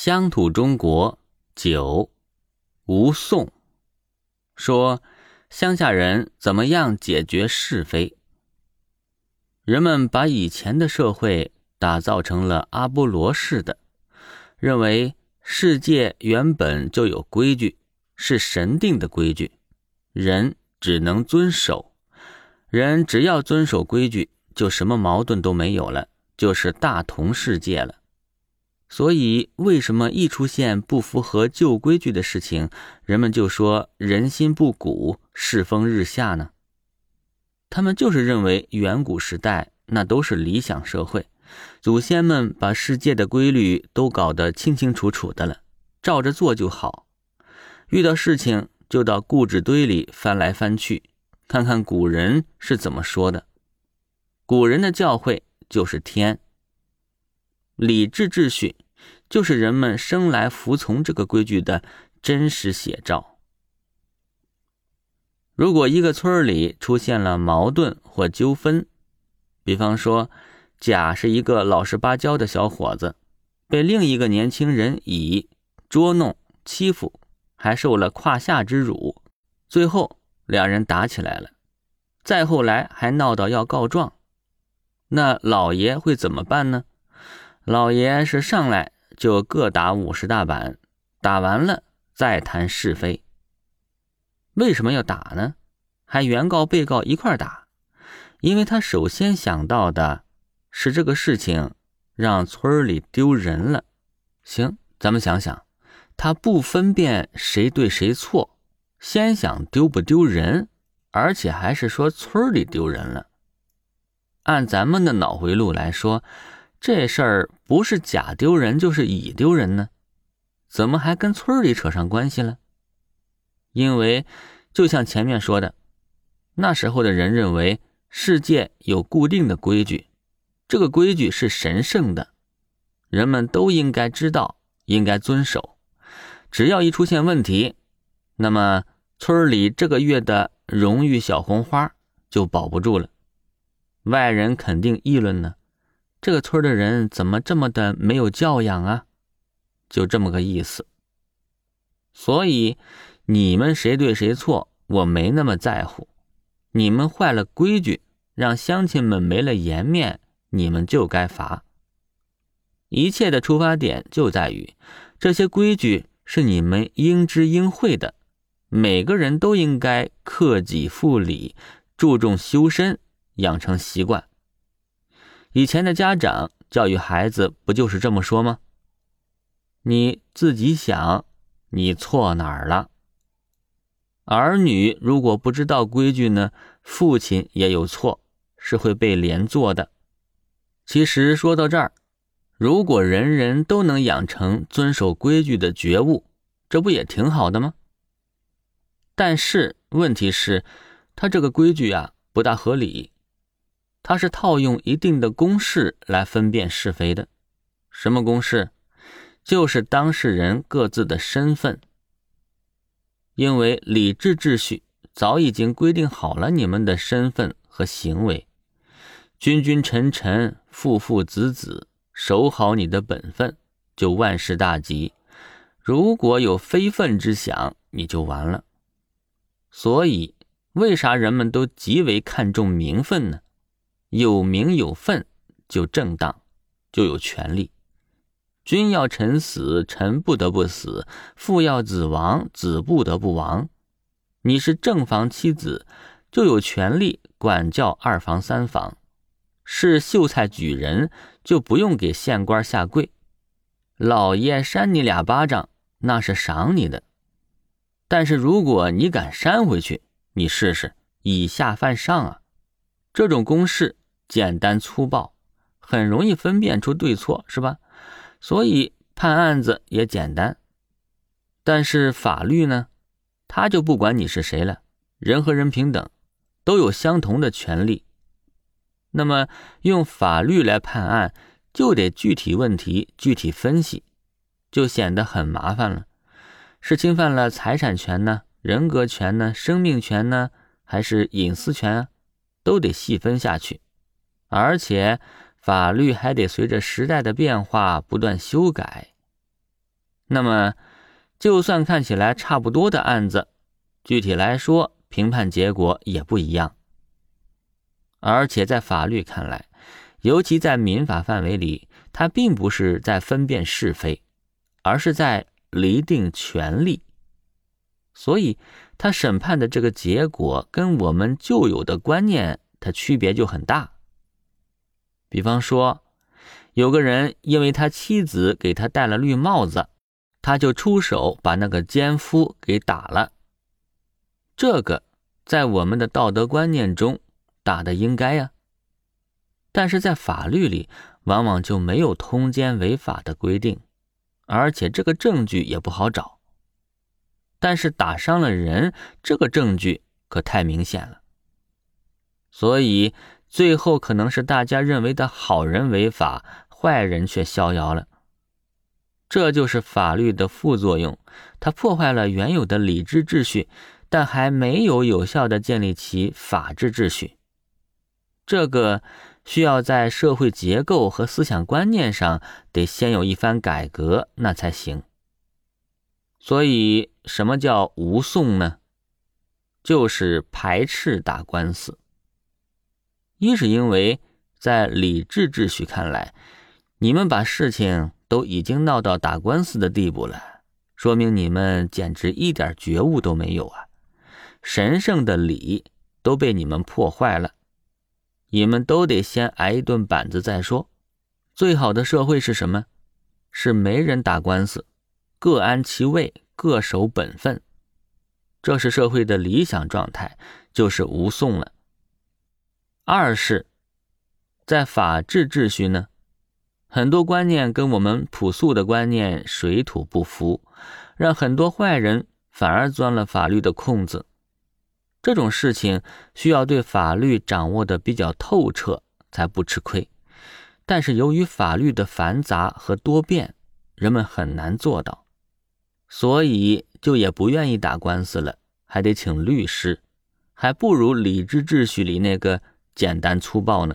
乡土中国九，吴宋说乡下人怎么样解决是非？人们把以前的社会打造成了阿波罗式的，认为世界原本就有规矩，是神定的规矩，人只能遵守。人只要遵守规矩，就什么矛盾都没有了，就是大同世界了。所以，为什么一出现不符合旧规矩的事情，人们就说人心不古，世风日下呢？他们就是认为远古时代那都是理想社会，祖先们把世界的规律都搞得清清楚楚的了，照着做就好。遇到事情就到故纸堆里翻来翻去，看看古人是怎么说的。古人的教诲就是天。礼制秩序，就是人们生来服从这个规矩的真实写照。如果一个村里出现了矛盾或纠纷，比方说甲是一个老实巴交的小伙子，被另一个年轻人乙捉弄欺负，还受了胯下之辱，最后两人打起来了，再后来还闹到要告状，那老爷会怎么办呢？老爷是上来就各打五十大板，打完了再谈是非。为什么要打呢？还原告被告一块打，因为他首先想到的是这个事情让村里丢人了。行，咱们想想，他不分辨谁对谁错，先想丢不丢人，而且还是说村里丢人了。按咱们的脑回路来说。这事儿不是甲丢人就是乙丢人呢，怎么还跟村里扯上关系了？因为就像前面说的，那时候的人认为世界有固定的规矩，这个规矩是神圣的，人们都应该知道，应该遵守。只要一出现问题，那么村里这个月的荣誉小红花就保不住了，外人肯定议论呢。这个村的人怎么这么的没有教养啊？就这么个意思。所以你们谁对谁错，我没那么在乎。你们坏了规矩，让乡亲们没了颜面，你们就该罚。一切的出发点就在于，这些规矩是你们应知应会的，每个人都应该克己复礼，注重修身，养成习惯。以前的家长教育孩子不就是这么说吗？你自己想，你错哪儿了？儿女如果不知道规矩呢，父亲也有错，是会被连坐的。其实说到这儿，如果人人都能养成遵守规矩的觉悟，这不也挺好的吗？但是问题是，他这个规矩啊，不大合理。他是套用一定的公式来分辨是非的，什么公式？就是当事人各自的身份。因为礼制秩序早已经规定好了你们的身份和行为，君君臣臣，父父子子，守好你的本分，就万事大吉。如果有非分之想，你就完了。所以，为啥人们都极为看重名分呢？有名有份就正当，就有权利。君要臣死，臣不得不死；父要子亡，子不得不亡。你是正房妻子，就有权利管教二房三房；是秀才举人，就不用给县官下跪。老爷扇你俩巴掌，那是赏你的。但是如果你敢扇回去，你试试以下犯上啊！这种公式简单粗暴，很容易分辨出对错，是吧？所以判案子也简单。但是法律呢，他就不管你是谁了，人和人平等，都有相同的权利。那么用法律来判案，就得具体问题具体分析，就显得很麻烦了。是侵犯了财产权呢？人格权呢？生命权呢？还是隐私权啊？都得细分下去，而且法律还得随着时代的变化不断修改。那么，就算看起来差不多的案子，具体来说，评判结果也不一样。而且在法律看来，尤其在民法范围里，它并不是在分辨是非，而是在厘定权利。所以，他审判的这个结果跟我们旧有的观念，它区别就很大。比方说，有个人因为他妻子给他戴了绿帽子，他就出手把那个奸夫给打了。这个在我们的道德观念中。打的应该呀，但是在法律里往往就没有通奸违法的规定，而且这个证据也不好找。但是打伤了人，这个证据可太明显了，所以最后可能是大家认为的好人违法，坏人却逍遥了。这就是法律的副作用，它破坏了原有的理智秩序，但还没有有效的建立起法治秩序。这个需要在社会结构和思想观念上得先有一番改革，那才行。所以，什么叫无讼呢？就是排斥打官司。一是因为在理智秩序看来，你们把事情都已经闹到打官司的地步了，说明你们简直一点觉悟都没有啊！神圣的礼都被你们破坏了。你们都得先挨一顿板子再说。最好的社会是什么？是没人打官司，各安其位，各守本分。这是社会的理想状态，就是无讼了。二是，在法治秩序呢，很多观念跟我们朴素的观念水土不服，让很多坏人反而钻了法律的空子。这种事情需要对法律掌握的比较透彻，才不吃亏。但是由于法律的繁杂和多变，人们很难做到，所以就也不愿意打官司了，还得请律师，还不如理智秩序里那个简单粗暴呢。